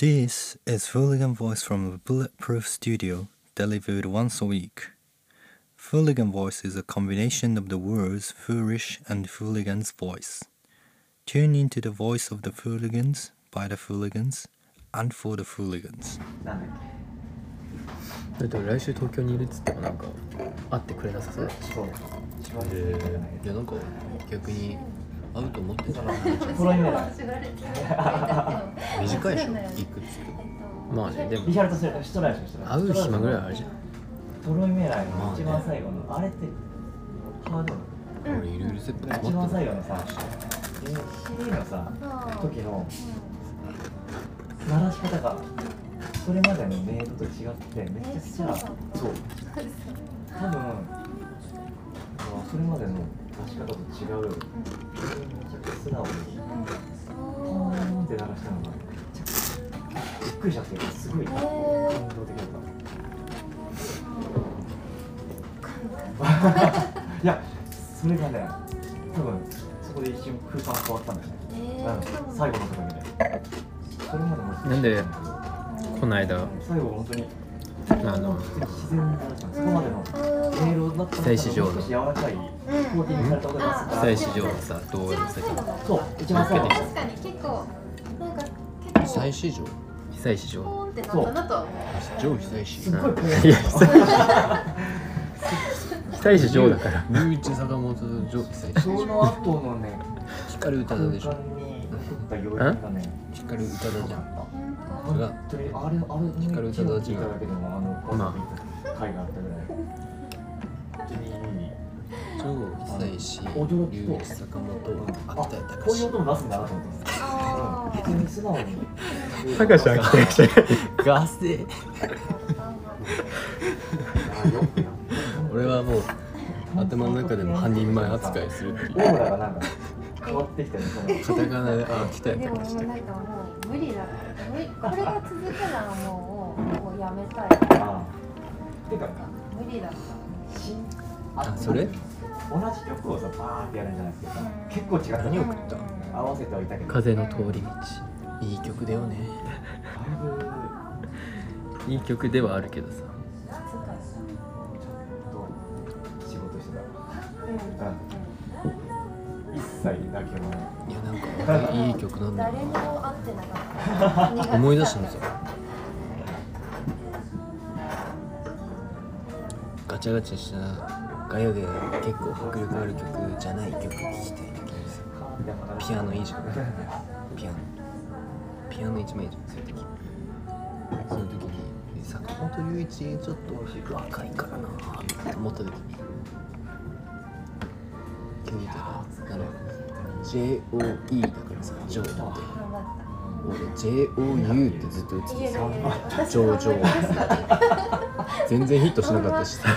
This is Fooligan Voice from a Bulletproof Studio, delivered once a week. Fooligan Voice is a combination of the words foolish and fooligan's voice. Tune into the voice of the fooligans, by the fooligans, and for the fooligans. なんだっだって来週東京にいるっつってもなんか会ってくれなさそうだしけそう一番えいやなんか逆に 会うと思ってたら プロイメラ短いでしょ？行くっつまあねでも。リヒャルト・シュトライシュして会う暇ぐらいあるじゃん。プロイメラの一番最後のあれってハード俺いろいろセット一番最後のさ CD のさ時の鳴らし方がそれまでのメイドと違ってめちゃくちゃそう。多分それまでの出し方と違うめちゃくちゃ素直に。ポーンって鳴らしたのがめちゃくちゃびっくりしたっていうかすごい。感動的だった。いやそれがね多分そこで一瞬空間変わったんですね、うん、最後の時でそれまでもなんでこの間。最後本当にあの自然になったそこまでの音色だったのさ動画の先そう一番最後乗っけて確かに結構なんか結構久石譲久石譲ポーンってなったなとは思う上久石すっごいこういや久石譲だから龍一坂本上久石その後のね光る歌だでしょ空間に残った余韻がね光る歌だじゃん本当にあれあれ光る歌ただけでもあのまあ回があったぐらい超久石龍一坂本あ秋田やこういう音も出すんだなと思ってに素直にガセ俺はもう頭の中でも半人前扱いするっていうオーラがなんか変わってきてるそのカタカナであ秋田してなんかもう無理だ。無 理これが続くならもうもうやめたい。あてか無理だった。しあそれ？同じ曲をさバーってやるんじゃないですか結構違った何を食った。合わせてはいたけど。風の通り道。いい曲だよね。だいぶ。いい曲ではあるけどさ。夏からさと仕事してた。うん。うん。一切だけなんかいい曲なんだな。思い出したのさガチャガチャしたガヤで結構迫力ある曲じゃない曲聴きたい時にさピアノいいじゃん。ピアノピアノ一番いいじゃんそういう時その時にえ坂本龍一ちょっと若いからなって思った時に。今日見た。らあの JOE だからさジョーって俺 JOU ってずっと打ってさ上々も確か全然ヒットしなかったしさ。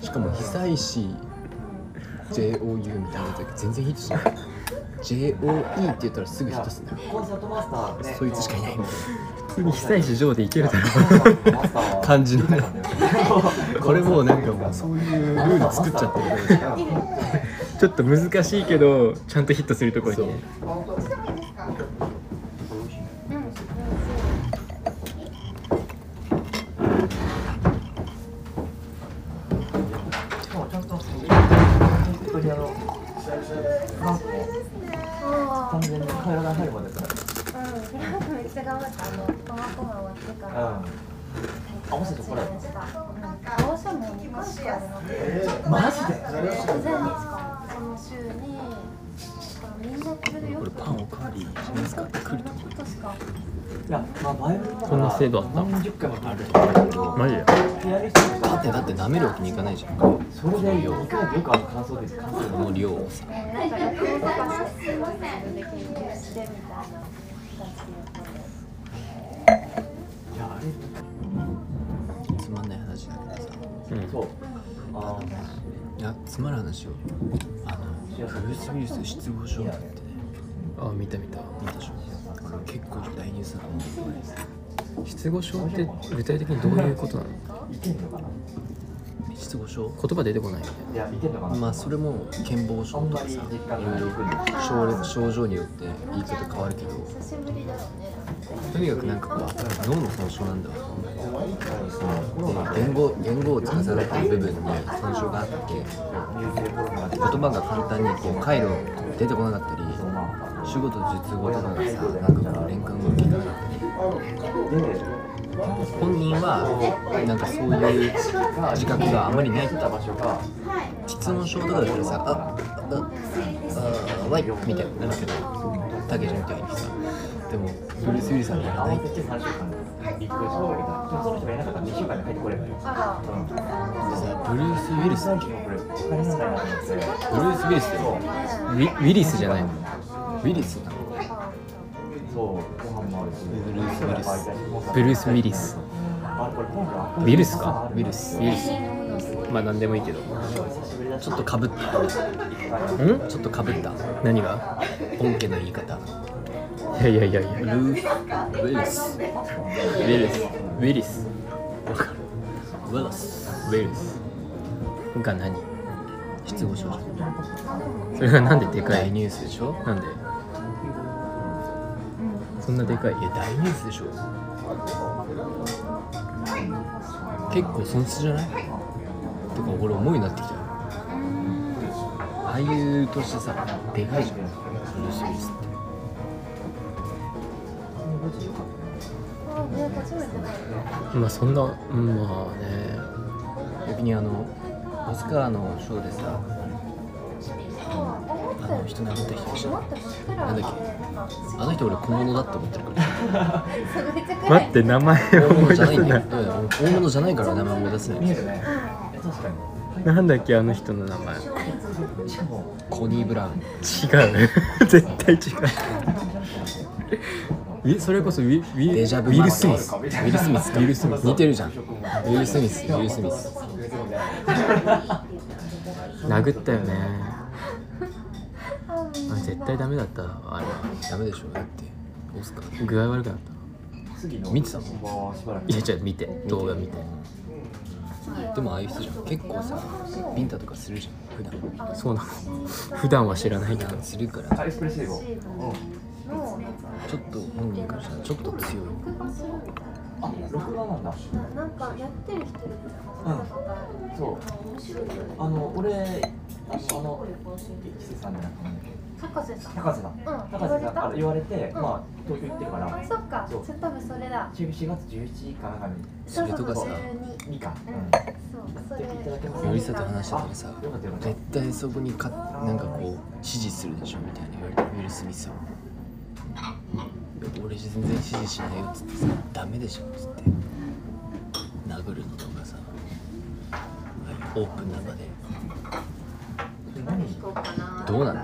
しかも久石。JOU みたいな時全然ヒットしない JOE って言ったらすぐヒットする。んだよコンサートマスターね。そいつしかいないみたいな。普通に久石上でいけるだろ。ろ感じのね。こ これもうなんかもうそういうルール作っちゃってるちょっと難しいけどちゃんとヒットするところに。完全に体が入るまでさあうん。めっちゃ頑張ったあのトマトが終わってかうん。ら合わせてこない合わせも2回しかやらなくてマジで？自然にしかもその週にこれでよくこれパンおかわりしますかって来ると思ういやまあバイオリンだからこんな制度あった何十回マジで？だってだって舐めるわけにいかないじゃん。それでよくよくあの感想で感想この量をさ。なん。か録音とかしてすごい自分で研究してみたいな感いやあれつまんない話だけどさ。うん。そう。あいやつまる話を。あのブルース・ウィリス失語症って。ねあ見た見た。見たでしょ。これ結構大ニュースだと思う。失語症って具体的にどういうことなの？失語症？言葉出てこないのかな。まあそれも健忘症とかさいろいろ症症状によって言い方変わるけどとにかくなんかこう脳の損傷なんだわで。言語言語を司っている部分に損傷があって言葉が簡単にこう回路出てこなかったり主語と述語とかがさなんかこう連関が効かなかったり本人はなんかそういう自覚があまりないって場所が質問症とかだったらさ、あ、あ、あ、わいみたいになるけど、たけしみたいにさ、でも、ブルース・ウィリスさんやらないって。3週間で1ヶ月後でもその人がいなかったら2週間で帰ってこれ。ばいいあうんでさ、ブルー。ス・ウィリス、ブルース・ウィリスウィリスじゃないの。ウィリスブルースウィリス。ブルース・ウィリスウィルスか。ウィルス。ウィリスまあ何でもいいけど。ちょっとかぶった。ん？ちょっとかぶった。何が？本家の言い方。いやいやいやいや。ブルース・ウィリス。ウィリス。ウィリス。わかる。ウィリス。ウィリス。が何？失語症状。それがなんででかい？大ニュースでしょ？なんで？そんなでかい。いや、大ニュースでしょ。結構損失じゃない？てか俺思うようになってきた。よ俳優としてさでかいじゃん。ブルース・ウィリスってまあそんなうんまあね。逆にあのオスカーのショーでさあの人殴った人でしょ。もっとふっくらなんだっけ？あの人俺小物だって思ってるから。待って名前大物思い出せじゃない大物じゃないから名前思い出せないなんだっけあの人の名前。コニー・ブラウン。う 絶対違う。えそれこそウィウィデジャブウィル・スミス。ウィル・スミスか。ウィルスミス。似てるじゃん。ウィル・スミス。ウィル・スミス。殴ったよね絶対ダメだったあれはダメでしょだって。オスカー。具合悪くなった次の。見てたの？もいやじゃあ見て。動画見て。でもああいう人じゃん。結構さビンタとかするじゃん普段。そうなの。普段は知らないけど。するから。ちょっと本人からしたらちょっと強い。あ録画なんだ。なんかやってる人いるじゃん。うんそう。あの俺あの伊勢さんじゃなくて高瀬さん。高瀬さん。うん。高瀬さん。から言われてまあ東京行ってるから。そっか。そう。多分それだ。4月11日かなんかに。それとかさそう。そうそう。2か。うん。そう。それいただけます？よりさと話してたらさ絶対そこにかなんかこう支持するでしょ？みたいな言われてウィル・スミスは俺全然支持しないよっつってさダメでしょっつって。殴るのとかさオープンな場で。何聞こうかなどうなの？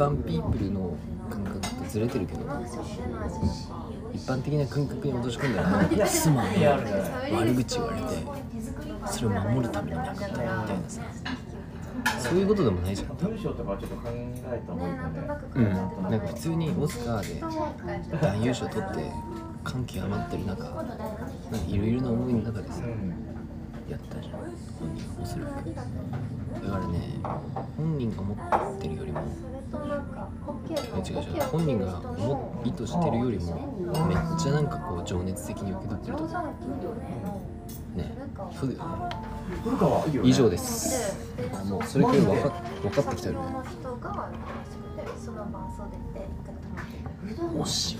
般ピープルの感覚とずれてるけど一般的な感覚に落とし込んだら妻の悪口言われてそれを守るために殴ったみたいなさ。そういうことでもないじゃん。文章とかはちょっと考えた方がいいかね。くうん。なんか普通にオスカーで男優賞取って感極まってる中なんかいろいろな思いの中でさうんやったじゃん。本人はおそらく。だからね本人が思ってるよりも違う違う本人が思意図してるよりもめっちゃなんかこう情熱的に受け取ってるとかねそうだよね。以上ですあもうそれくらい分か分かってきたよね。もし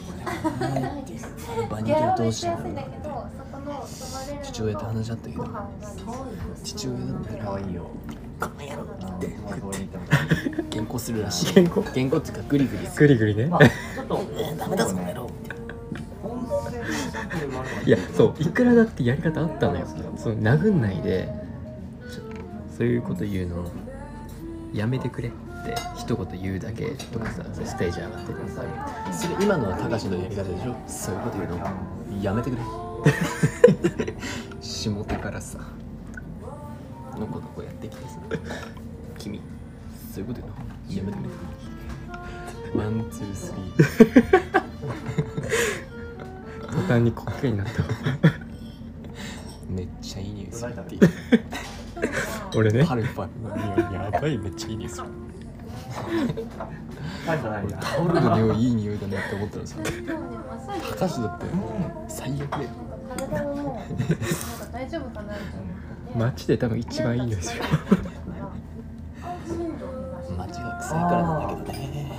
俺な いですバニキュー。通ししやすいるのと父親と話し合ったけど父親だったらこの野郎って。原稿するらしい。原稿原稿っていうかグリグリすグるリグリね。まあちょっと ダメだぞこの野郎。みたいやそういくらだってやり方あったのよ。その殴んないでそういうこと言うのやめてくれって一言言うだけとかさステージ上がっててさなそれ今のは高志のやり方でしょ？そういうこと言うの？やめてくれ。下手からさのことこやってきてさ。君。そういうこと言うのやめてくれ ワンツースリー。途端に滑稽になった。めっちゃいいニュース。って俺ね。パルパルやばいめっちゃいいニュース。俺タオルの匂いいい匂いだなって思ったらさ。高橋だって最悪だよ。大丈夫かな。街で多分一番いい匂いする。震度を見ました街が臭いからなんだけどね。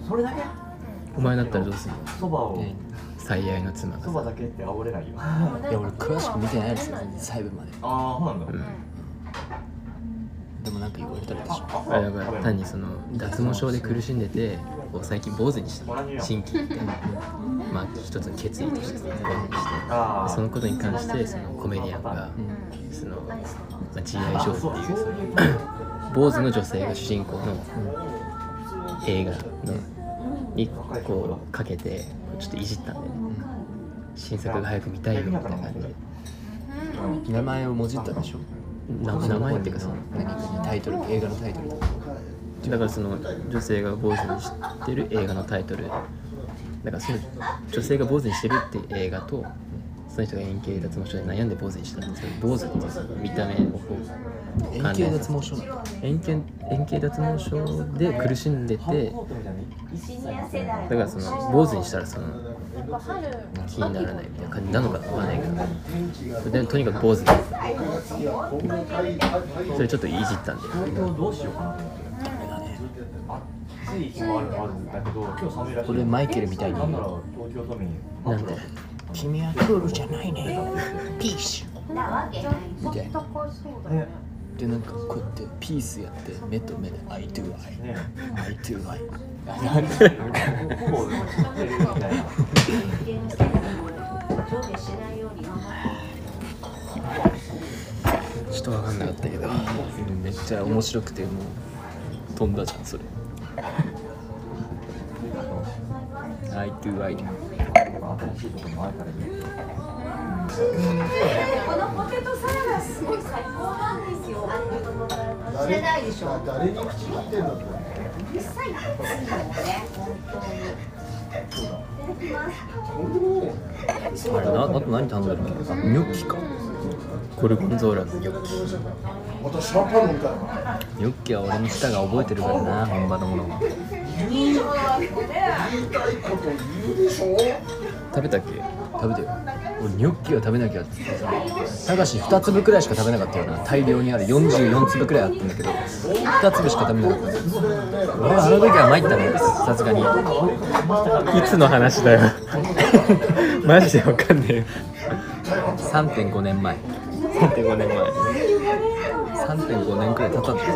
うんそれだけ？お前だったらどうするの？そばを。え最愛の妻がさそばだけって煽れないよ。いいや俺詳しく見てないですよ細部まで。ああそうなんだ。うんでもなんか言われたらでしょあやばい単にその脱毛症で苦しんでてこう最近坊主にした新規ってまあ一つの決意として坊主にしてそのことに関してそのコメディアンがその、ま、G.I. ジョーっていうその坊主の女性が主人公の映画のにこうかけてちょっといじったんで、ね、新作が早く見たいよみたいな感じで名前をもじったでしょ名前っていうかその何タイトル映画のタイトル。だからその女性が坊主にしてる映画のタイトル。だからその女性が坊主にしてるっていう映画とその人が円形脱毛症で悩んで坊主にしたんですけど坊主って見た目をこう円形脱毛症円形円形脱毛症で苦しんでてだからその坊主にしたらその気にならないみたいな感じなのかわかんないけど。でとにかく坊主。でそれちょっといじったんで。どうしようかな。と思って暑い日もあるはずだけど今日寒いらしいこれマイケルみたいに。なんで？君はクールじゃないね。ピースみたいなでなんかこうやってピースやって目と目で I do I ね。I do I なんでほぼでも知ってるみたいなちょっと分かんなかったけど。めっちゃ面白くてもう飛んだじゃんそれ。I do I 新しいところもあるからねこのポテトサラダすごい最高なんですよ。知らないでしょ。誰に口聞いてんだってうるさいって言うんだよね。あれなあと何頼んでるのニョッキかゴルゴンゾーラのニョッキまたシャンパンみたいなニョッキは俺の舌が覚えてるからな本場のものは言いたいこと言うでしょ食べたっけ？食べてよ俺ニョッキは食べなきゃって言ってさたかし2粒くらいしか食べなかったよな大量にある44粒くらいあったんだけど2粒しか食べなかった俺はあの時は参ったねさすがに。いつの話だよ。マジでわかんねえよ。3.5年前。3.5年前。3.5年くらい経ったんだよ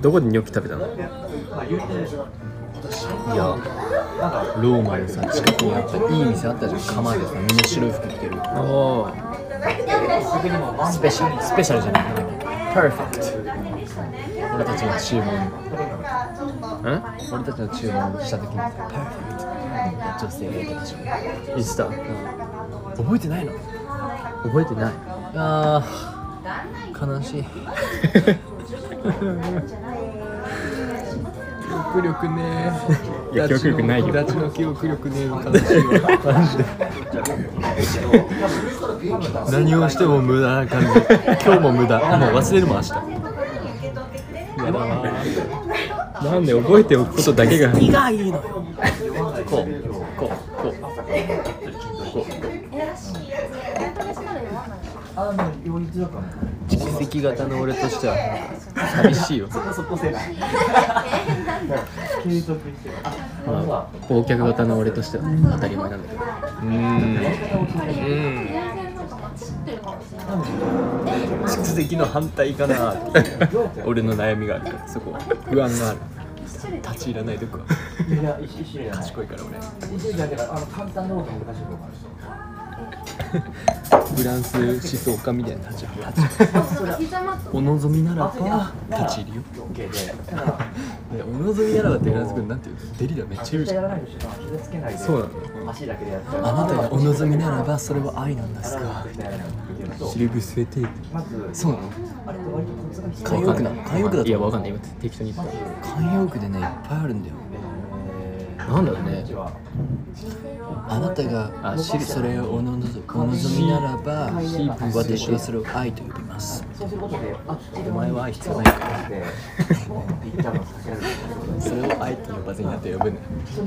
どこでニョッキ食べたの？いやローマのさ近くにあったいい店あったじゃん。釜でさみんな白い服着てる。おおスペシャルスペシャルじゃない。パーフェクト俺たちが注文。ん俺たちの注文した時に。パーフェクト女性がいたでしょいつだ覚えてないの？覚えてない。あー。悲しい。記 憶力ね。いや記憶力ないよ。ダチの記憶力ねえの悲し何をしても無駄な感じ。今日も無駄。もう忘れるもん明日。な。んで覚えておくことだけが。意がいいのよこうこうこうあの両立だから蓄積型の俺としては。寂しいよ。そこせない継続してるあまあ忘却型の俺としては当たり前なんだけど。うん。蓄積の反対かな。俺の悩みがあるから。そこは。不安がある。立ち入らないとこは。賢いから俺フランス思想家みたいな立ち入り膝マットお望みならば立ち入りよ。お望みならばってフランス語なんていうの？デリラめ。っちゃいるじゃんそうなの足だけでやっちゃうあなたがお望みならばそれは愛なんですか？シルブスエテーまずそうなの慣用句なの慣用句だと思う。いやわかんない。今適当に言った。慣用句でねいっぱいあるんだよなんだろうね。あなたがそれをおのぞお望みならば私はそれを愛と呼びます。そうすることであお前は愛必要ないから。って言っちゃう。のを避けられるそれを愛と呼ばずになって呼ぶねそう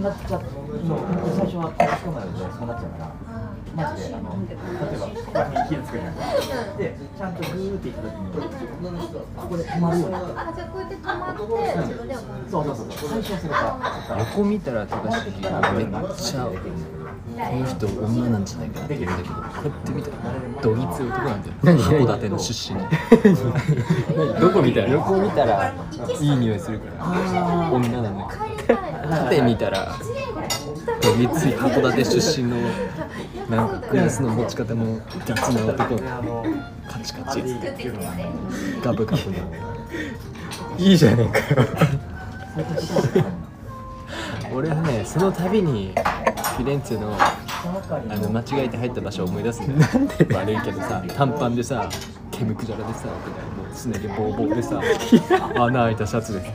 マジであの例えばここに火をつけるじゃないでちゃんとグーっていった時にここで止まるようにあじゃあこうやって止まって自分でそうそうそう最初はそれが横見たら高橋めっちゃこの人女なんじゃないかなって言うんだけどこうやって見たらどぎつい男なんだよ何函館の出身どこ見たら横見たらいい匂いするから女なんだけど縦見たらどぎつい函館出身のなんかグラスの持ち方も雑な男。カチカチ。っていうのはねガブガブのいいじゃねえかよ俺はねその度にフィレンツェのあの間違えて入った場所を思い出すんだよ。なんで悪いけどさ短パンでさ毛むくじゃらでさもうすね毛ボーボーでさ穴開いたシャツでさ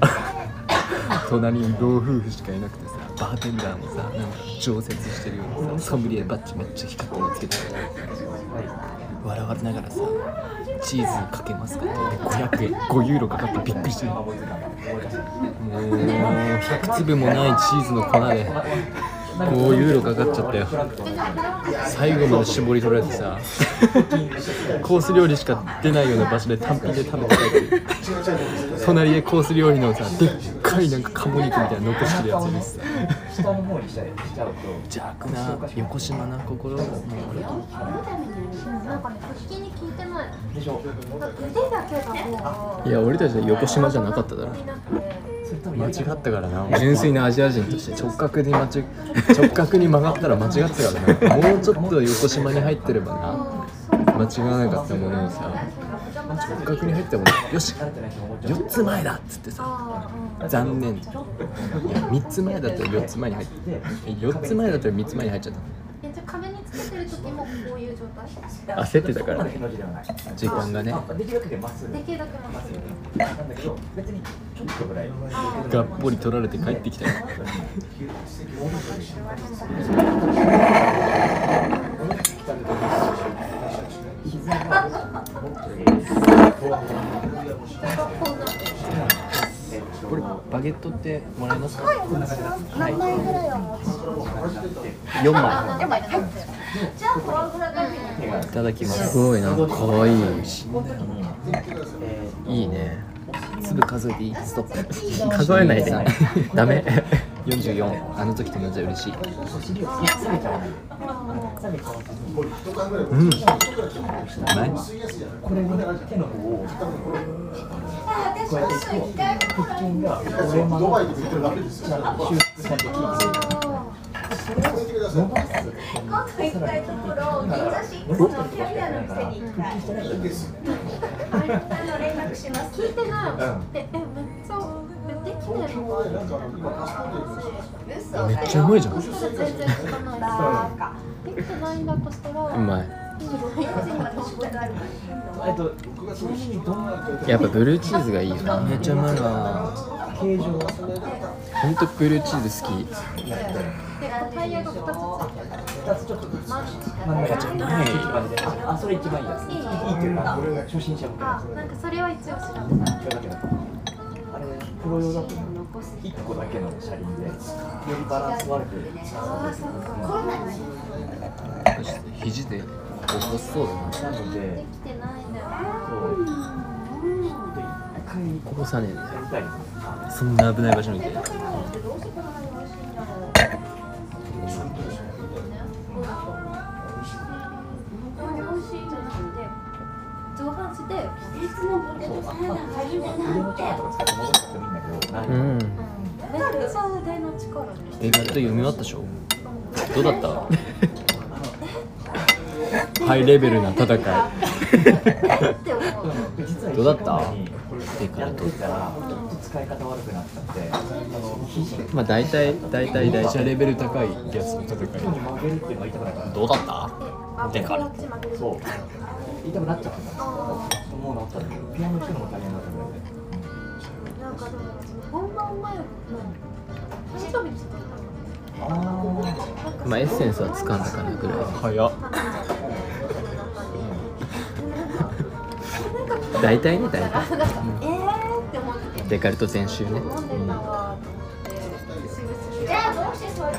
隣に老夫婦しかいなくてさバーテンダーもさなんか常設してるようなさソムリエバッジめっちゃ光ってるつけて。笑われながらさチーズかけますかって500円5ユーロかかってびっくりして。るもう100粒もないチーズの粉で5ユーロかかっちゃったよ。最後まで絞り取られてさコース料理しか出ないような場所で単品で食べてたって隣でコース料理のさかいなんか鴨肉みたいな残してるやつにさ下の方にしちゃうと邪悪な横島な心をもう俺となんかね腹筋に効いてないでしょ腕だけがもういや俺たちは横島じゃなかっただろ間違ったからな純粋なアジア人として直角に間違直角に曲がったら間違ってたからなもうちょっと横島に入ってればな間違わなかったものをさ直角に入ったものよし4つ前だっつってさ残念。いや3つ前だったら4つ前に入って4つ前だったら3つ前に入っちゃっえじゃあ壁につけてる時もこういう状態。焦ってたからね。時間がね。あできるだけでまっす。ぐできるだけまっす。ぐなんだけど別にちょっとぐらいたがっぽり取られて帰ってきたよ膝がこれバゲットってもらえますか？何枚ぐらいは持つ4枚。やばい。じゃあフォアグラがいただきます。すごいなかわいい。いいね。粒数えていい？ストップ。数えないで。ダメ44あの時と同じで嬉しい。うん。うまいこれを手の方をこう。やっていくと腹筋が折れ曲がってちゃんと修復されて効いてる伸ばす今度行きたいところ銀座のキャリアのくせに一回あの連絡します聞いてないええめっちゃうまいじゃん。全然聞かないできてないんだとしたらうまいやっぱブルーチーズがいいよな。めっちゃうまいわ形状はほんとブルーチーズ好き。でタイヤが2つちょっと真ん中じゃないああそれ一番いいやつ。いいっていうか初心者なんかそれは一応調べた。それだけだとあれプロ用だと一個だけの車輪でよりバランス悪く肘で起こしそうだななのでそう。一回こぼさねえんだよそんな危ない場所にいて。美味しいなそうあまあ腕の力とか使って戻ってもいいん。だけどうん。めっちゃ腕の力で映画と読み終わったでしょどうだったハイレベルな戦いどうだった一週間前にやってた使い方悪くなっちゃってあの肘にまあ大体大体大体レベル高いやつの戦いどうだったでかいこっ痛くなっちゃってたんですけどもう治ったんだけどピアノ弾くのも大変だったぐらいでなんかでも本番前の誕生日にしてたのまあエッセンスはつかんだかなぐらい。早っ。大体ね大体。えーって思って。デカルト全集ね。飲んでたわって思って。じゃあどうしてそうい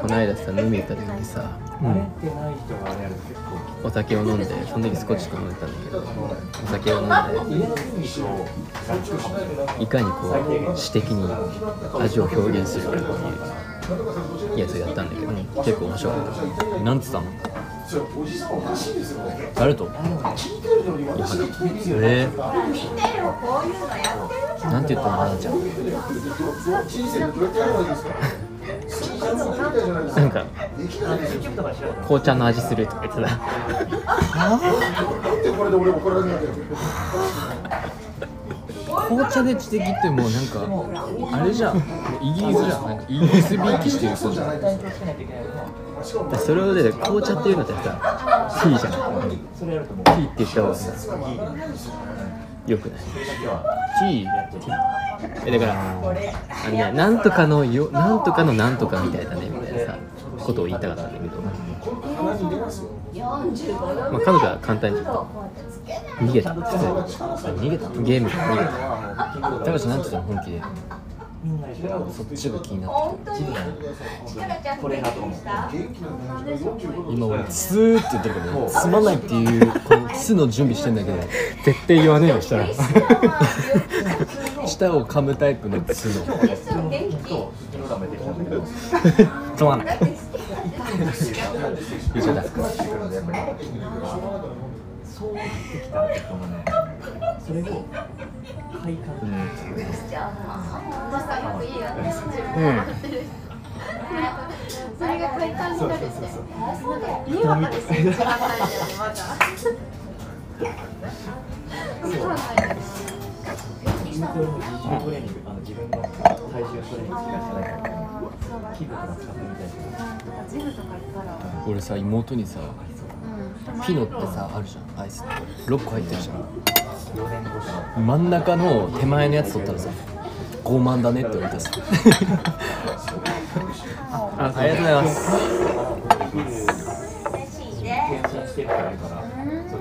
この間さ飲み行った時にさお酒を飲んでその時スコッチと飲んでたんだけどお酒を飲んでいかにこう詩的に味を表現するかっていうやつやったんだけど結構面白かった。なんつったの？誰と？えー、なんて言ったのあなちゃん。なんか紅茶の味するとか言ってた 紅茶で知的ってもうなんかあれじゃん。もうイギリスじゃん。なんかイギリスびいきしてる人じゃん。それをね紅茶っていうのってさティーじゃん。それやるともうティーって言った方がさよくない？ティーえだからあのねなんとかのよなんとかのなんとかみたいだねみたいなさことを言いたかったんだけど、まあ、彼女は簡単に逃げた。逃げた。ゲームから逃げた。高橋なんて言ったの本気で。そっちが気になって本当にこれだと思う今俺ツーって言ってるけどつまんないっていうこのつの準備してんだけど絶対言わねえよしたら。舌を噛むタイプのつのつまない以上だそうなってきたら結構ねそれを快感まさよくいいよねうん。それが快感になるってなん。かにわかですよ違ったん。だよねまだそうなん。だよね筋トレも自重トレーニングあの自分の体重トレーニングしかしてないから器具とか使ってみたいけどジムとか行ったら俺さ妹にさピノってさあるじゃん。アイスって。6個入ってるじゃん。4年越しの真ん中の手前のやつ取ったらさ傲慢だねって言われたさ。あありがとうございます。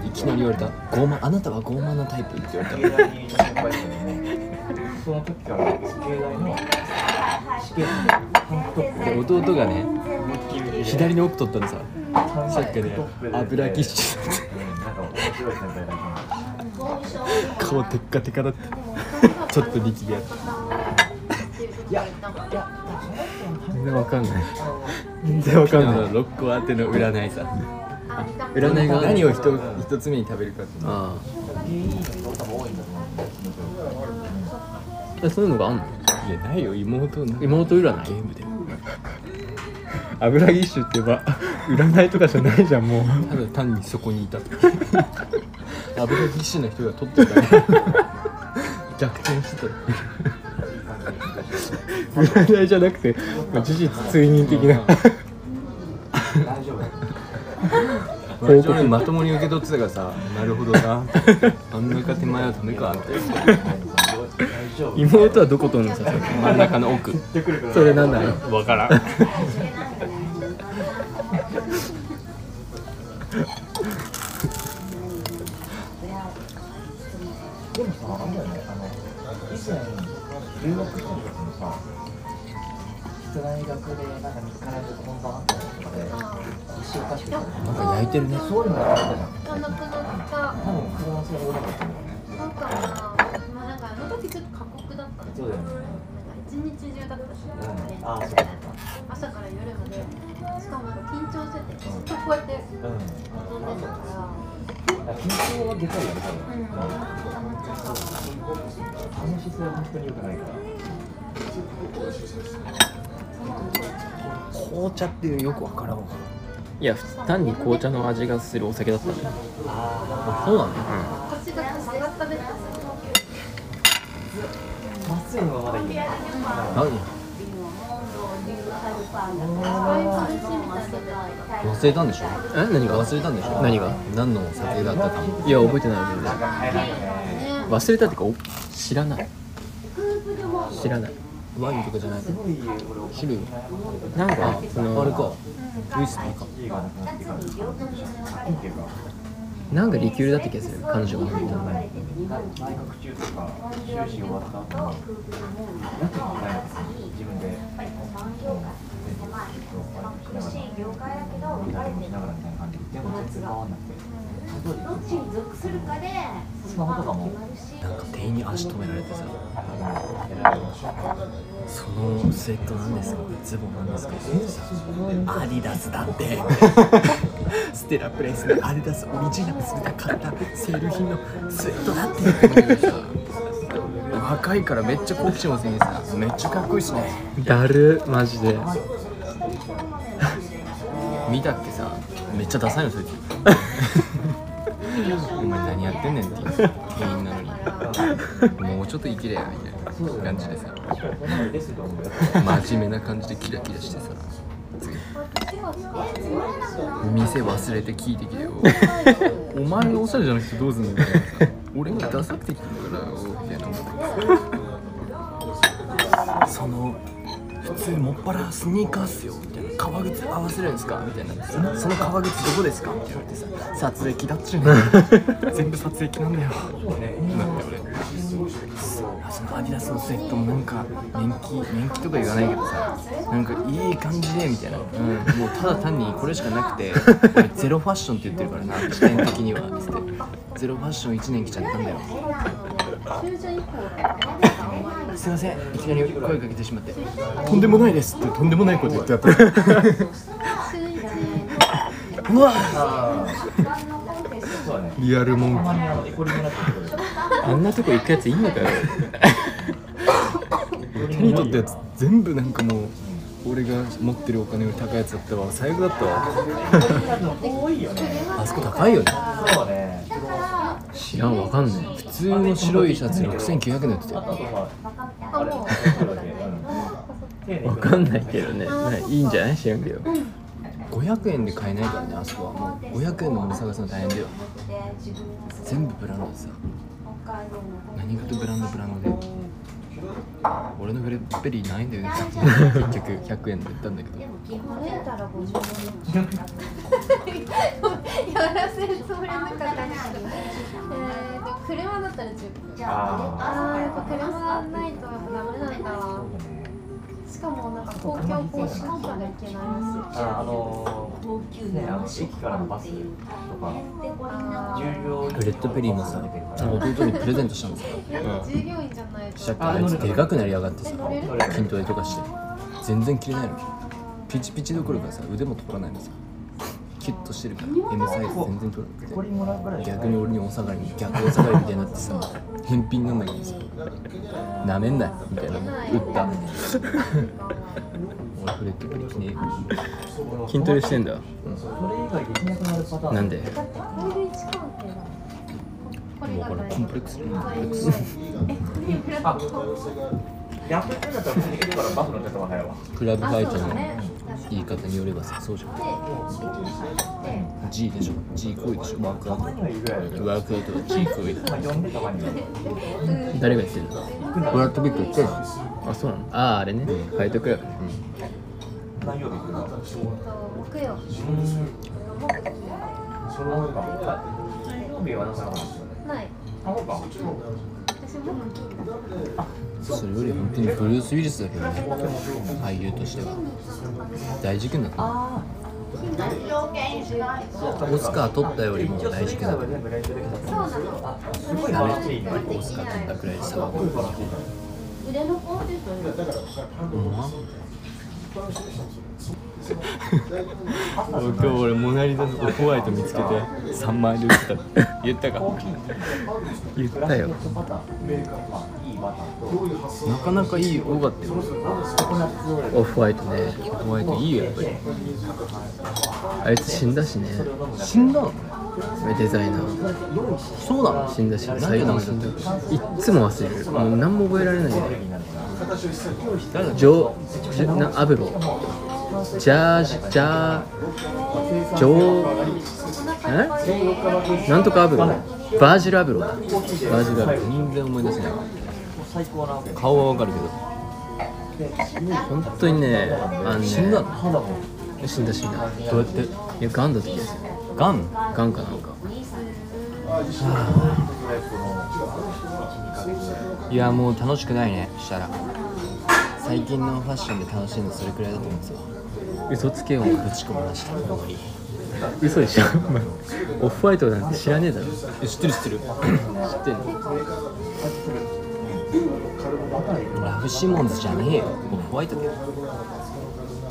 いきなり言われた。傲慢あなたは傲慢なタイプって言われた。その時からの試験のタンクトップで弟がねで左の奥取ったらさ。さっきね油ぎっしりうんなんか面白い先輩だけど顔テッカテカだった。ちょっと力でやった。いや。いや全然わかんない。全然わかんない。6個当ての占いさ。占いが何を一一つ目に食べるかっていう。のあ。あ。そういうのがあんの？いやないよ妹の妹占い？ゲームで。油ぎっしゅって言えば占いとかじゃないじゃんもう。ただ単にそこにいた 油ぎっしゅな人が取ってるだけ。逆転してた。占いじゃなくて、まあ、事実追認的な。大丈夫。報告。まともに受け取ってたからさなるほどな。真ん中手前はダメかって大丈夫妹はどこ取るのさ真ん中の奥。それなんだろう分から。んでもさ、あれだよね、あの、以前、留学した時にさ、大学でなんか3日連続本番あったりとかで、一生おかしくて、なんか焼いてるね。そういうのがあったじゃん。あなくなった多分、かったんかなまあなんか。あの時ちょっと過酷だったのそうだよね。なんか一日中だったし、うんあーそう朝から夜までしかもなんか緊張しててずっとこうやってうん。臨んでたから緊張はでかいよね、多分。うん溜まっちゃったあの姿勢は本当に良くないから。紅茶っていうよくわからんわいや単に紅茶の味がするお酒だったんだよあそうなの私が曲がったベッドあ、まっすぐのままだいいよ。何忘れたんでしょ？え何が？忘れたんでしょ？何が？何の撮影だったかもいや覚えてない全然ね忘れたってかお知らない。知らない。ワインとかじゃない。知るなんかそのあれか。ウイスキーかなんかリキュールだった気がする彼女が飲んだ大学中とか修士終わった後にやってみたいな自分で。なんかで。スマホとかも店員に足止められてさそのスウェットなんですかズボンなんですかアディダスだって。ステラプレイスのアディダスオリジナルスで買ったセール品のスウェットだって。若いからめっちゃ好奇心旺盛にさめっちゃかっこいいしねだるマジで。見たっけさめっちゃダサいのそいつ お前何やってんねんっていう店員なのに。もうちょっと生きれやみたいな感じでさ。真面目な感じでキラキラしてさ。店忘れて聞いてきてよ。お前がおしゃれじゃなくてどうすんのみたいなさ。俺がダサくてきてんだからよみたいなその普通もっぱらスニーカーっすよ。革靴合わせるんですか？みたいな。そのその革靴どこですか？って言われてさ撮影機だっちゅうね全部撮影機なんだよ。ってなって俺あそのアディダスのスウェットもなんか年季年季とか言わないけどさなんかいい感じでみたいな、うん、もうただ単にこれしかなくて俺ゼロファッションって言ってるからな視点的には。つって。ゼロファッション1年来ちゃったんだよ すいません。いきなり声かけてしまって。とんでもないですってとんでもないこと言ってやった。うわ。リアルモン。キーあんなとこ行くやついんのかよ。手に取ったやつ全部なんかもう俺が持ってるお金より高いやつだったわ。最悪だったわ。あそこ高いよねそうね知らんわかんない普通の白いシャツ6900円で売ってたよ。わかんないけどね。いいんじゃない？知らんけど。500円で買えないからねあそこは。もう500円のもの探すの大変だよ。全部ブランドでさ。何かとブランドブランドで俺のブレッベリーないんだよね。結局100円で売ったんだけど。歩いたら50円やらせるつもりはなかったんですけど、えー、でも車だったら10分。ああーやっぱ車ないとやっぱダメなんだしかもなんか公共交通機関が行けないらしいああのねあの駅からのバスとか。あ重量ブレッドベリーもさ弟にプレゼントしたんですよ、ー従業員じゃないとしたっけあいつでかくなりやがってさ筋トレとかして全然切れないのピチピチどころかさ腕も取らないのさキュッとしてるから M サイズ全然取らなくこれもらうぐらいて逆に俺にお下がり逆お下がりみたいになってさ返品なんだけどさなめんなよみたいな。打った。俺フレットプリ記念筋トレしてんだ、なんで？もうこれコンプレックスコンプレックス。えこれブラッドやってくれたらできるからバス乗ってた方が早いわクラブファイトの言い方によればさそうじゃんで G でしょ。G 行為でしょ。ワークアウト。ワークアウトは G 行為誰が言ってる？のブラッド・ピット言ってる。のあそうなのあああれねファイトクラブ、何木曜そ日はなさそうですよね？ない。あそうか。私木金だそれより本当にブルース・ウィリスだけどね。俳優としては。大事件だと思う。あオスカー取ったよりも大事件だと思う。ダメオスカー取ったくらい騒ぐ。腕のポーティトほんま今日俺モナリザとホワイト見つけて3万円で売ってた。言ったか言ったよなかなかいい多かったよココナッツオフホワイトねホワイトいいよやっぱり。あいつ死んだしね。死んだの？デザイナー。そうなの？死んだし最後の死んだいっつも忘れる。もう何も覚えられないね。ジョジョなアブロ。ジャージジャージョーえ？なんとかアブロ。バージルアブロだ。バージルアブロ。全然思い出せない最高な顔はわかるけど。本当にねあのね死んだの？肌も死んだ死んだ。どうやって？いやガンだった気がするガンガンかなんか。いやもう楽しくないねしたら。最近のファッションで楽しいのそれくらいだと思うんですよ。嘘つけよおぶ前ち込みました終わり嘘でしょ？オフホワイトなんて知らねえだろ。知ってる知ってる。知ってんの？ラフシモンズじゃねえよ。ホワイトだよ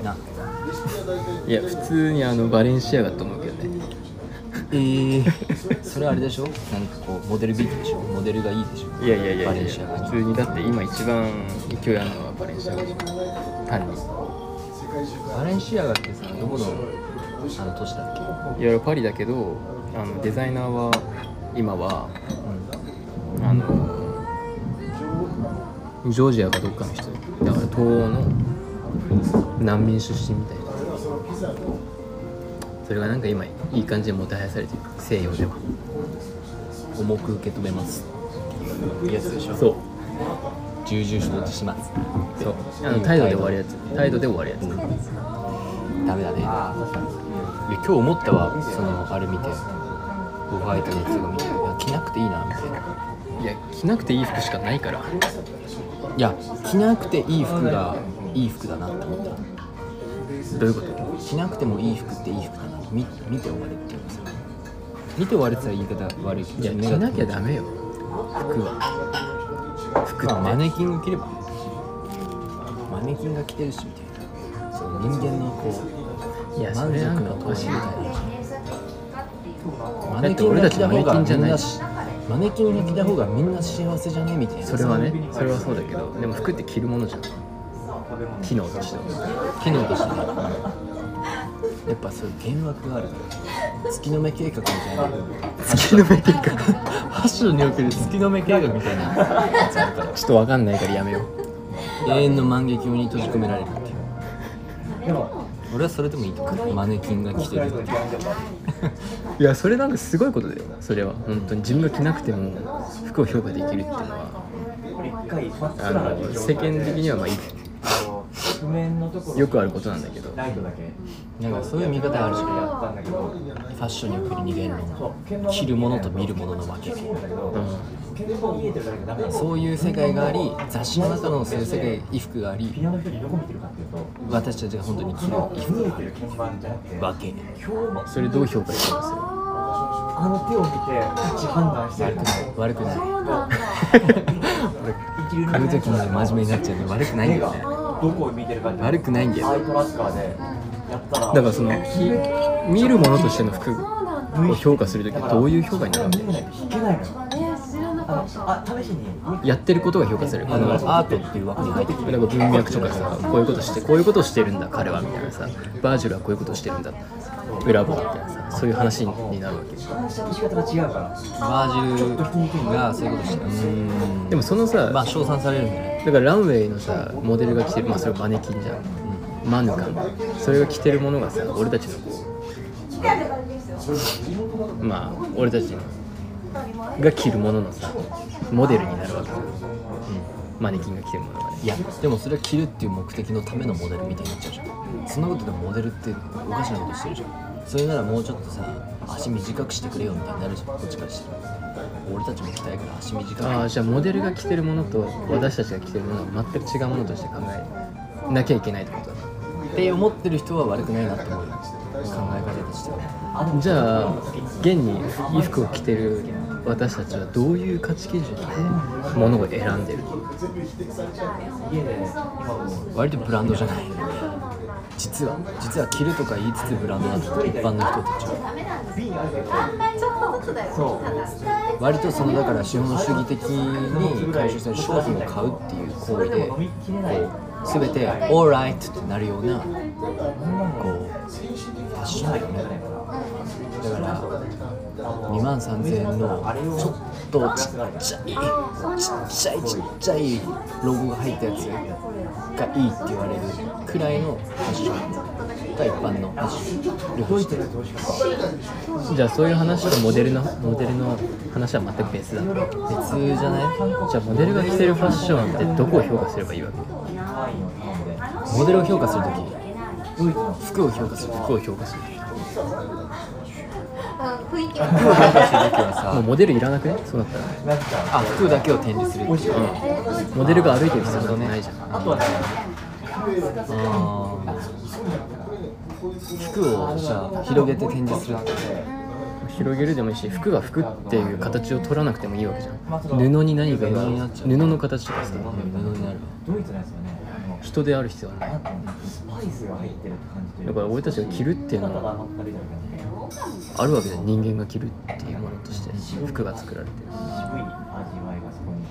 な。いや普通にあのバレンシアガと思うけどね。えー、それあれでしょ？なんかこうモデルビートでしょ？モデルがいいでしょ？いやいやいやいやバレンシアガ普通にだって今一番勢いあるのはバレンシアガでしょ。単に。バレンシアガってさどこのあの都市だっけ？いやパリだけどあのデザイナーは今は、あのジョージアかどっかの人。だから東欧の難民出身みたいな。それがなんか今いい感じでもてはやされてる。西洋では。重く受け止めます。っていうやつでしょ。そう。重々承知します。そう。あの態度で終わるやつ。態度で終わるやつ。ダメだね。いや今日思ったわそのあれ見て。オフホワイトのやつが見て。いや着なくていいなみたいな。いや着なくていい服しかないからいや着なくていい服がいい服だなって思った。どういうこと着なくてもいい服っていい服だな見見て終われっていうかさ見て終われって言ったら言い方悪いけいや着なきゃダメよ服は。服ってまあマネキンが着ればマネキンが着てるしみたいな。そう人間のこういやそ満足のおかしいみたいなマネキンが着た方がキンじゃないみんなしマネキンが着た方がみんな幸せじゃね？みたいな。それはねそれはそうだけどでも服って着るものじゃん。機能として。機能として。ねやっぱそういう幻惑があるから。月の目計画みたいな。月の目計画。ファッションにおける月の目計画みたいな。やつあるからちょっとわかんないからやめよう。永遠の万華鏡に閉じ込められるっていう俺はそれでもいいと思うマネキンが着てるっていういやそれなんかすごいことだよ。それは本当に自分が着なくても服を評価できるっていうのは。あの世間的にはまあいい。よくあることなんだけ。どなんかそういう見方あるじゃん。やったんだけど。ファッションにおける二元論着るものと見るものの分け見えそういう世界があり雑誌の中のそういう世界衣服がありピアノの人にどこ見てるかっていうと私たちが本当に着る。衣見服えてる鍵盤じゃなくて分け。それどう評価してますあの手を見て価値判断してる。悪くない。そうなんだ。一流の買う時まで真面目になっちゃうの悪くないんだよね。どこを見てるか悪くないんだよだからその着見るものとしての服を評価するときどういう評価になるわけあ試しにやってることが評価される。あのアートっていう枠に入ってくるなんか文脈とかさこういうことしてこういうことしてるんだ。彼はみたいなさバージルはこういうことしてるんだ。裏ボみたいなさそういう話になるわけ。仕方が違うから。バージルがそういうことしてるでもそのさまあ称賛されるんじゃないだからランウェイのさモデルが着てる。まあそれはマネキンじゃん。マヌカン。それが着てるものがさ俺たちのこう。まあ俺たちのが着るもののさモデルになるわけよ、うん、マネキンが着てるものがね。いやでもそれは着るっていう目的のためのモデルみたいになっちゃうじゃん。そんなことでモデルっておかしなことしてるじゃん。それならもうちょっとさ足短くしてくれよみたいになるじゃん。こっちからしたら。俺たちも着たいから足短く。ああじゃあモデルが着てるものと私たちが着てるものは全く違うものとして考えなきゃいけないってことだ。って思ってる人は悪くないなって思うよ。考え方としては。じゃあ現に衣服を着てる私たちはどういう価値基準で物を選んでる割とブランドじゃない。実は実は着るとか言いつつブランドなんだ一般の人たちは割とそのだから資本主義的に回収される商品を買うっていう行為で飲みきれない。こう全て「alright」ってなるようなこうファッション。だよねだから2万3000円のちょっとちっちゃいちっちゃいちっちゃいロゴが入ったやつがいいって言われるくらいのファッションが一般のファッションルフしてるじゃあそういう話とモデルのモデルの話は全く別だ。別じゃない？じゃあモデルが着てるファッションってどこを評価すればいいわけ？モデルを評価するとき。服を評価する服を評価する雰囲気はもうさモデルいらなくね？そうなったら。あ服だけを展示するっていう。モデルが歩いてる必要なんてないじゃん。あとは服をじゃあ広げて展示するって広げるでもいいし服が服っていう形を取らなくてもいいわけじゃん。布に何か布の形とかさ。布になる。ドイツのやつはね人である必要はない。スパイスが入ってるって感じというだから俺たちが着るっていうのはあるわけで人間が着るっていうものとして服が作られてる。渋い味わいがそこに。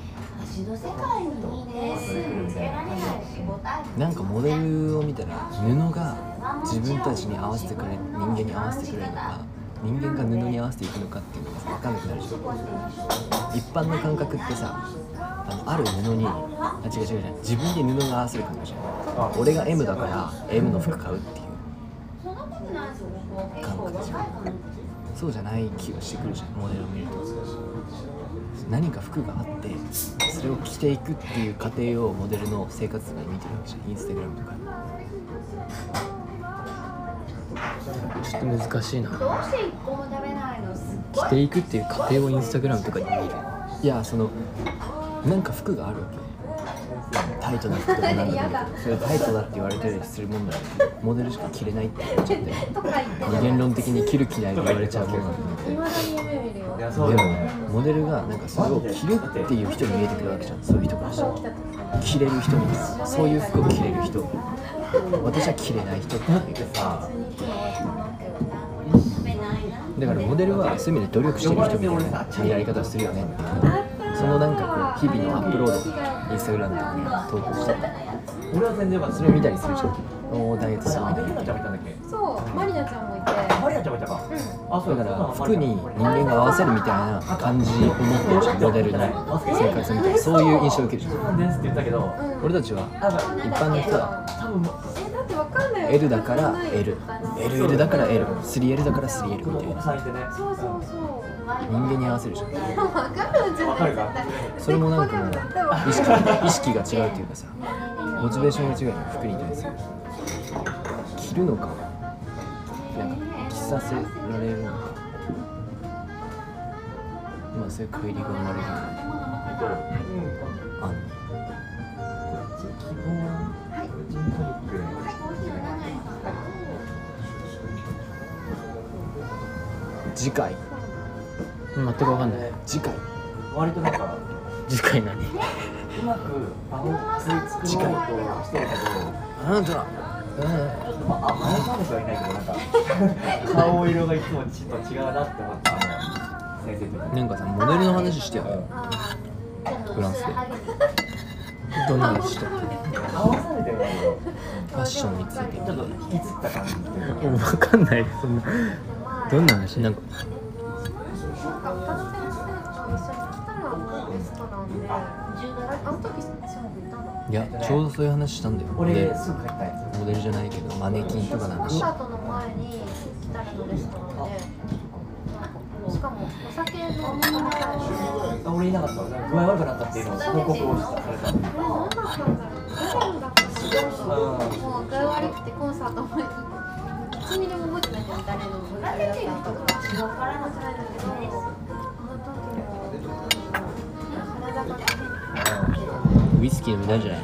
なんかモデルを見たら布が自分たちに合わせてくれ人間に合わせてくれるのか人間が布に合わせていくのかっていうのが分かんなくなるじゃん。一般の感覚ってさあのある布にあ違う違う違う自分で布が合わせる感覚じゃん俺が M だから M の服買うっていう。感覚じゃんそうじゃない気がしてくるじゃんモデルを見ると。何か服があってそれを着ていくっていう過程をモデルの生活とかで見てるわけじゃんインスタグラムとか。ちょっと難しいな。着ていくっていう過程をインスタグラムとかに見る。いやそのなんか服があるわけ。タイトな服とかなんだけどそれタイトだって言われたりするもんだモデルしか着れないって。言っちゃって言論的に着る着ないで言われちゃうもんなんだでもモデルがなんかそれを着るっていう人に見えてくるわけじゃん。そういう人からしたら。着れる人みたいなそういう服を着れる人。私は着れない人ってだってさ。だからモデルはそういう意味で努力してる人みたいなやり方をするよねって。いうそのなんかこう日々のアップロードインスタグラムとかに投稿して俺は全然それを見たりするじゃんおーダイエットするみたいなそうマリナちゃんもいて。マリアちゃんもいたかあそうだから服に人間が合わせるみたいな感じを持ってるじゃんモデルの生活みたいな。そういう印象を受ける。じゃんなんですって言ったけど俺たちは一般の人は多分えだってわかんないよ。L だから LLL だから L3L だから 3L みたいなそうそうそう人間に合わせるじゃん。わかる。んじゃないわかるかそれもなんかもう意識意識が違うっていうかさモチベーションが違うよ服に対する着るのかなんか着させられるのか。まあそういう乖離が生まれる。あん次回全く分かんない。次回。割となんか次回何？うまく場を作次回。としてるけどあなた。まあ、あ、あれ彼女はいないけど、なんか 顔色がいつもちょっと違うなって思った、あの先生と。か。なんかさモデルの話してよ。フランスで。どんな話した合わされてるんだけど、ファッションについて。ちょっと引きつった感じ。分かんない。そんな。どんな話？なんかあの時いやちょうどそういう話したんだよ。俺、ですぐ帰ったやつ。モデルじゃないけどマネキンとかのコン話。サートの前に来たらのレストランで。しかもお酒飲みながら。あ俺いなかった。具合悪くなったっていうのを報告をしたされた。何だったん。だろうご飯だったしもう具合悪くてコンサート前に1ミリも覚えてないんだよ誰のあれだったのかわから。なくないんだけどあの時も体がウイスキー飲みたいんじゃない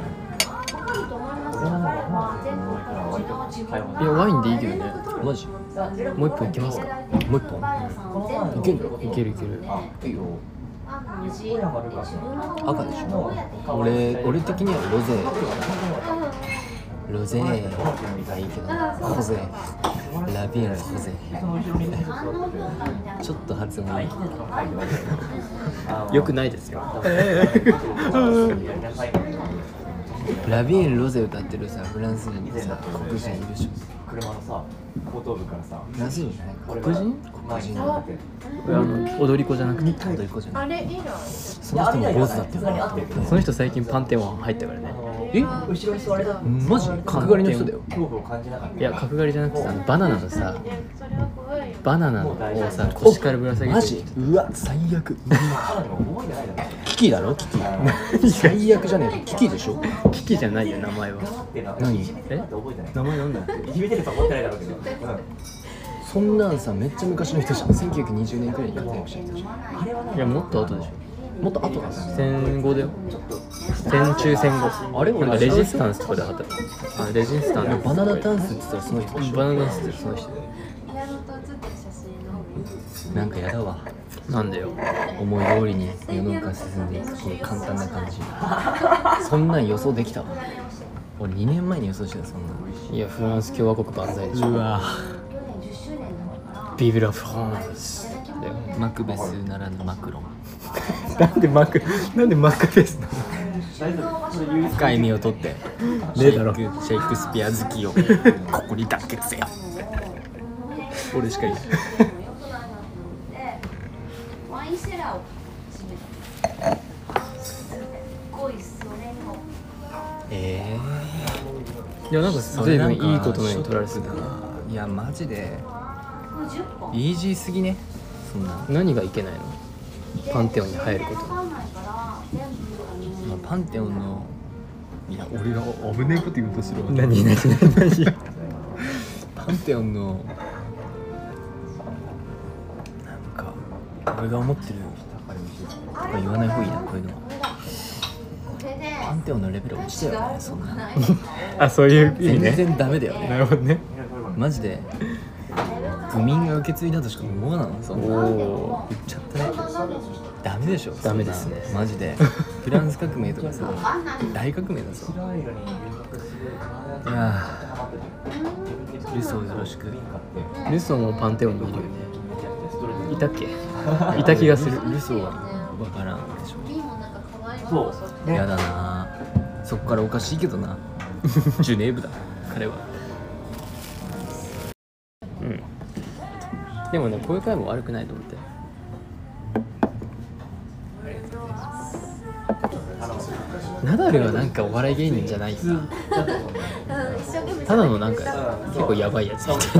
いやワインでいいけどね。マジ？もう一本いきますか？もう一本？いけんの？いけるいける。赤でしょ？俺俺的にはロゼ。ロゼ。がいいけどホゼ。ラビエルホゼ。ちょっと発音がいいよくないですよ。ラビエルロゼ歌ってるさフランス人のさ黒人いるでしょ車のさ、後頭部からさ、フランス人じゃない？黒人？前に乗って。て。あの踊り子じゃなくて踊り子じゃない？あれ以来その人も坊主だったよ。その人最近パンテオン入ったからね。え？後ろに座れた。マジ？角刈りの人だよ。恐怖を感じなかった。いや角刈りじゃなくてさあのバナナのさバナナをさ腰からぶら下げて。マジ？うわ最悪。キキだろ？キキ。最悪じゃねえキキでしょ？キキじゃないよ名前は。何？え？名前なんだ？っけいじめてるとは思ってないだろうけど、うん。そんなんさめっちゃ昔の人じゃん。1920年くらいに活躍した人じゃん。あれはね。いやもっと後でしょもっと後だ戦後だよ。戦中戦後。あれなんかレジスタンスとかで働くあレジスタンス。バナナダンスって言ったらその人でしょ。バナナダンスってその人なんかやだわ。なんだよ。思い通りに世の中進んでいくこの簡単な感じ。そんなん予想できたわ。俺2年前に予想してたそんなんいやフランス共和国万歳でしょ。うわ。ビブラフランス。だよマクベスならぬマクロン。なんでマクなんでマクベスなの？深い意味を取ってシェイクシェイクスピア好きよここに団結せよ。俺しかいないいやなんかえ随分いいことのように取られてた。いやマジで。もう10本。イージーすぎね。そんな、ま何がいけないの？パンテオンに入ること。わかんないから全部あパンテオンのいや俺が危ねえこと言うとしろ。何何何？パンテオンのなんか俺が思ってるとか言わない方がいいなこういうのはこれでパンテオンのレベル落ちたよねそんな。あそういう意味全ね然ダメだよね。なるほどね。マジで愚民が受け継いだとしか思わないそんな。おお言っちゃったね。ダメでしょ。ダメですね。そんなマジで。フランス革命とかさ大革命だぞ。白いやールソーよろしく。ルソーもパンテオンにいるよね。いたっけ？いた気がする。ルソーは分からんでしょそう。そやだな。そっからおかしいけどな。ジュネーブだ。彼は。うん。でもねこういう回も悪くないと思って。ナダルはなんかお笑い芸人じゃない。さただのなんか結構やばいやつ。みた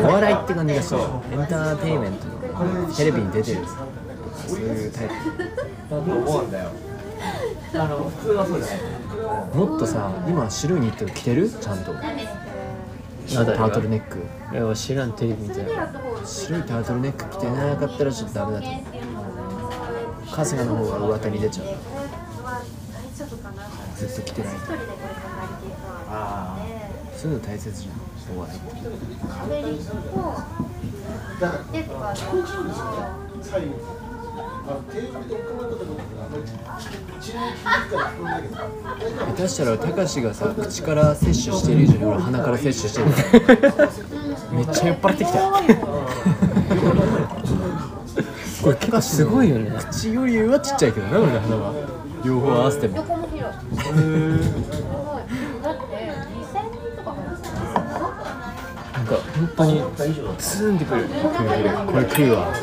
いなお笑いって感じがする。エンターテインメントのテレビに出てるそういうタイだと思うんだよあの普通はそうじゃない？プもっとさ今白いニット着てる？ちゃんと。タートルネック。いや知らんテレビみたいな白いタートルネック着てなかったらちょっとダメだと思う。春日の方が上手に出ちゃう。ずっと着てない一人でこれ考えていくあそういうの大切じゃん。お笑いってアメリカもでとか下手したらたかしがさ口から摂取してる以上に俺鼻から摂取してる。めっちゃ酔っ払ってきた。これ結構すごいよね。口よりはちっちゃいけどな俺の鼻は。両方合わせても。横も広いすごいだって2000人とか話してなんか本当にツーンってくる。これ食うわ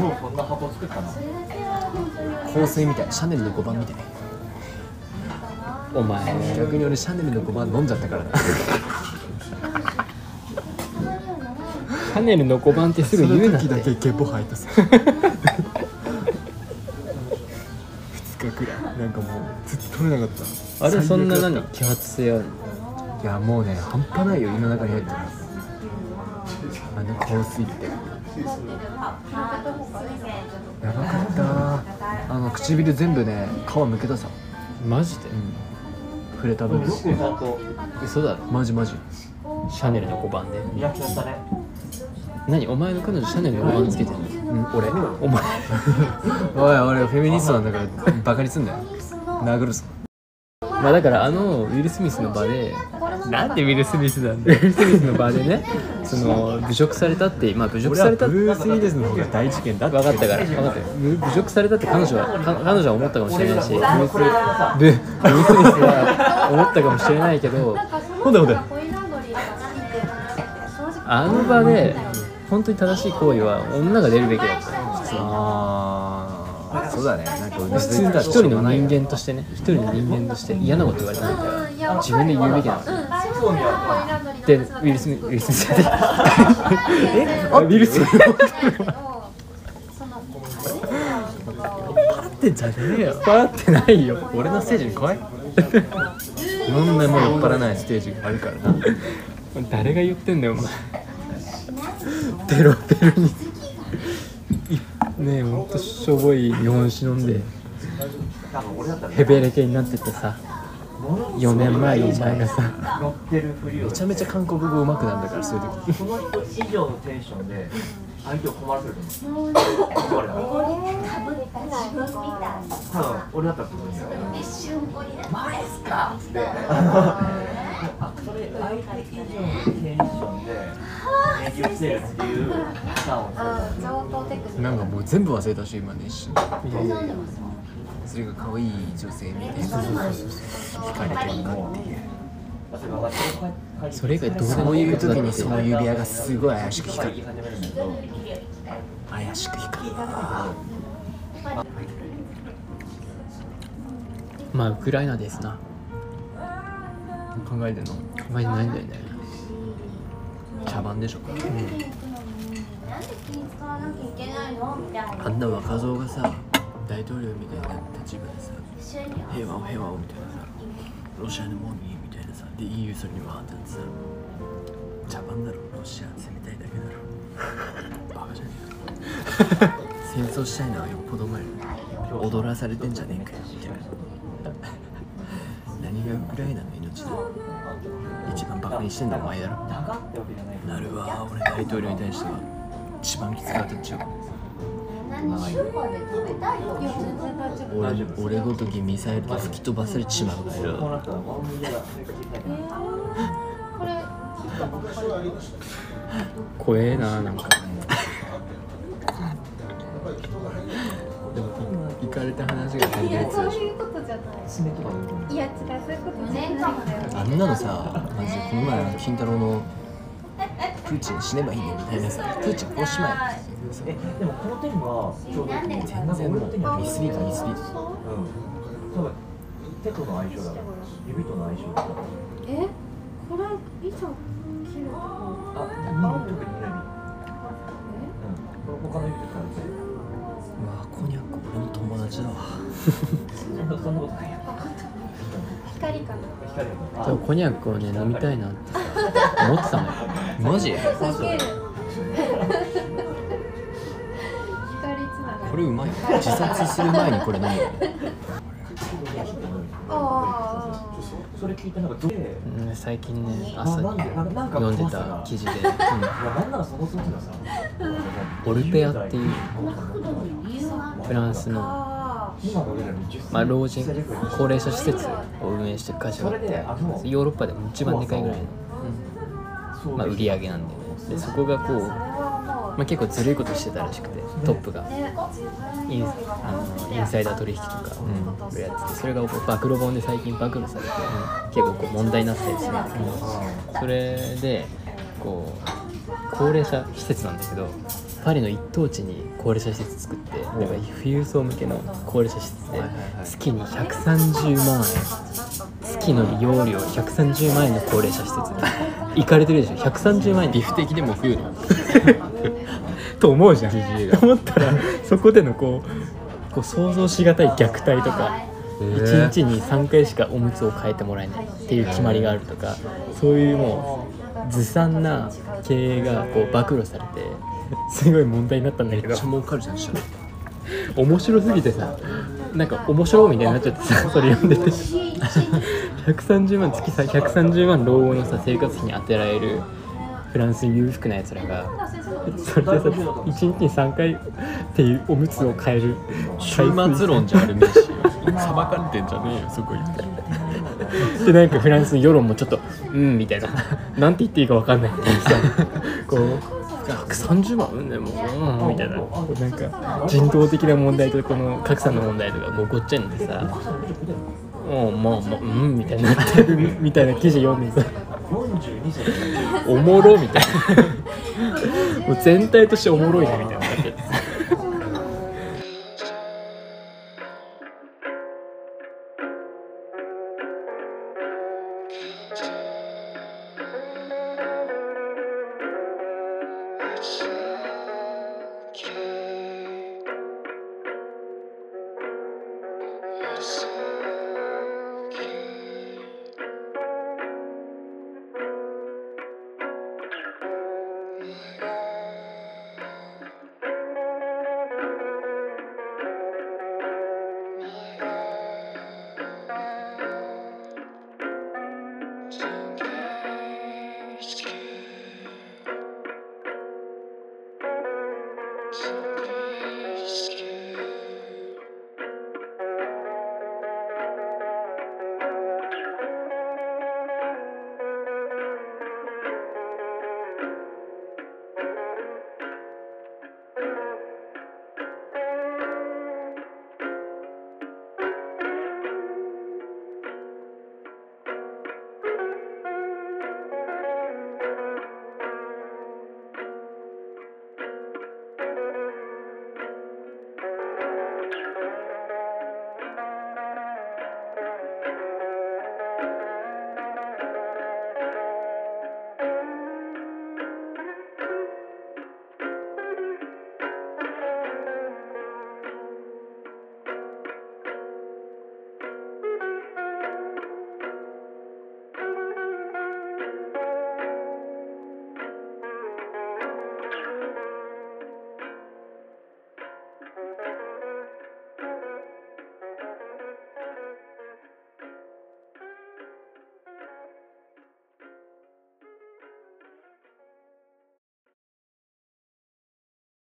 もうそんな箱作ったの。香水みたいシャネルの5番みたい。お前。逆に俺シャネルの5番飲んじゃったからな。シャネルの5番ってすぐ言うなって。その時だけゲボ吐いたさ。2日くらい。なんかもうずっと取れなかった。あれそんな何？揮発性あるたいやもうね半端ないよ胃の中に入ってる。あの香水ってやばかった。あの唇全部ね皮むけたさ。マジで？触れた分よくちゃんと嘘だろ。マジマジ。シャネルの5番で。何？お前の彼女シャネルの5番つけてんの？うん俺。お前。おい俺フェミニストなんだからバカにすんなよ。殴るぞ。まあだからあのウィル・スミスの場でな。んでウィル・スミスなんだウィル・スミスの場でねその侮辱されたってまあ侮辱されたってブルース・ウィリスの方が大事件だって。分かったから分かった。よ侮侮辱されたって彼女はか彼女は思ったかもしれないし。ブルースブルース・ミスは思ったかもしれないけどほんだほんだあの場で本当に正しい行為は女が出るべきだったあそうだねなんか普通に一人の人間としてね一人の人間として嫌なこと言われたんだったうんいやら自分で言うべきな。のでウィル・スミスウィル・スミスえ？あウィル・ス。ミスってんじゃねえよ。払ってないよ。俺のステージに来いい？ろんなもう酔っ払わないステージがあるからな。誰が言ってんだよお前。ペロペロに。いねえほんとしょぼい日本酒飲んで。多分俺だったらヘベレケになっててさ4年前のお前がさ乗ってるふりを。めちゃめちゃ韓国語上手くなるんだからそういう時。その人以上のテンションで相手を困らせると思う俺だったらすごいんだよ。マジっすか。っつってあそれ相手以上のテンションで。演技をしてるっていうパターンをなんかもう全部忘れたし今ね。一瞬それが可愛い女性みたいな。惹かれてるかっていう。それ以外どうでそういう時にその指輪がすごい怪しく光る怪しく光るわまあウクライナですな。考えてんの？考えてないんだよね。茶番でしょなんあんな若造がさ大統領みたいな立場でさ平和を平和をみたいなさロシアのもんにみたいなさで EU それにわーってさ茶番だろロシア攻めたいだけだろ バカじゃねえか。戦争したいのはよっぽど前踊らされてんじゃねえかよみたいな。何がウクライナの命だ一番バカにしてんのはお前だろ。なるわ俺大統領に対しては一番きつかったっちゃう俺俺ごときミサイルで吹き飛ばされちまうがよ怖えななんか。でも行かれた話が飛んいやでるやつでしそういうことじゃない。いや違うそういうことじゃない。んだよょあんなのさマジでこの前の金太郎のプーチン死ねばいいねみたいなさプーチンこうしまええでもこの手にはちょうどいい全然もうミスリードミスリードうん多分手との相性だ指との相性だえこれいつ切るのあ、特に指うんこれ他の指と比べてうわコニャック俺の友達だわそんなそんなことないよ光かな光るのそうコニャックをね飲みたいなってさ思ってたのよマジれうまいよ。自殺する前にこれ飲むよあそれ聞いてなんかどう？でうん最近ねあ朝になんで？なんかなんか読んでた記事で、いやなんならその時のさオルペアっていう。フランスの、あ今の俺らの10歳まあ、老人高齢者施設を運営してる会社があって。ヨーロッパでも一番でかいぐらいの、まあ、売り上げなんだよね。でそこがこう、まあ、結構ずるいことしてたらしくてトップがね。インあのインサイダー取引とかをやっててそれが暴露本で最近暴露されて結構こう問題になったりするんだけどそれでこう高齢者施設なんだけどパリの一等地に高齢者施設作ってだから富裕層向けの高齢者施設で月に130万円月の利用料130万円の高齢者施設で。行かれてるでしょ？130万円。ギフ的でも増える と思うじゃん。と思ったらそこでのこうこう想像しがたい虐待とか1日に3回しかおむつを変えてもらえないっていう決まりがあるとかそういうもうずさんな経営がこう暴露されてすごい問題になったんだけど。めっちゃ儲かるじゃんしたら面白すぎてさなんか面白いみたいになっちゃってさそれ読んでて。130万月さ130万老後のさ生活費に充てられるフランス裕福なやつらがそれでさ1日に3回っていうおむつを変える。終末論じゃあるめえし 裁かれてんじゃねえよそこ行って。でなんかフランスの世論もちょっとうんみたいな。なんて言っていいかわかんない。みたいなさこう130万うんでもうんみたいな。こうなんか人道的な問題とこの格差の問題とかこうごっちゃになってさ うんまあまあうんみたいになってるみたいな記事読んでさ42歳。おもろみたいな。もう全体としておもろいなみたいな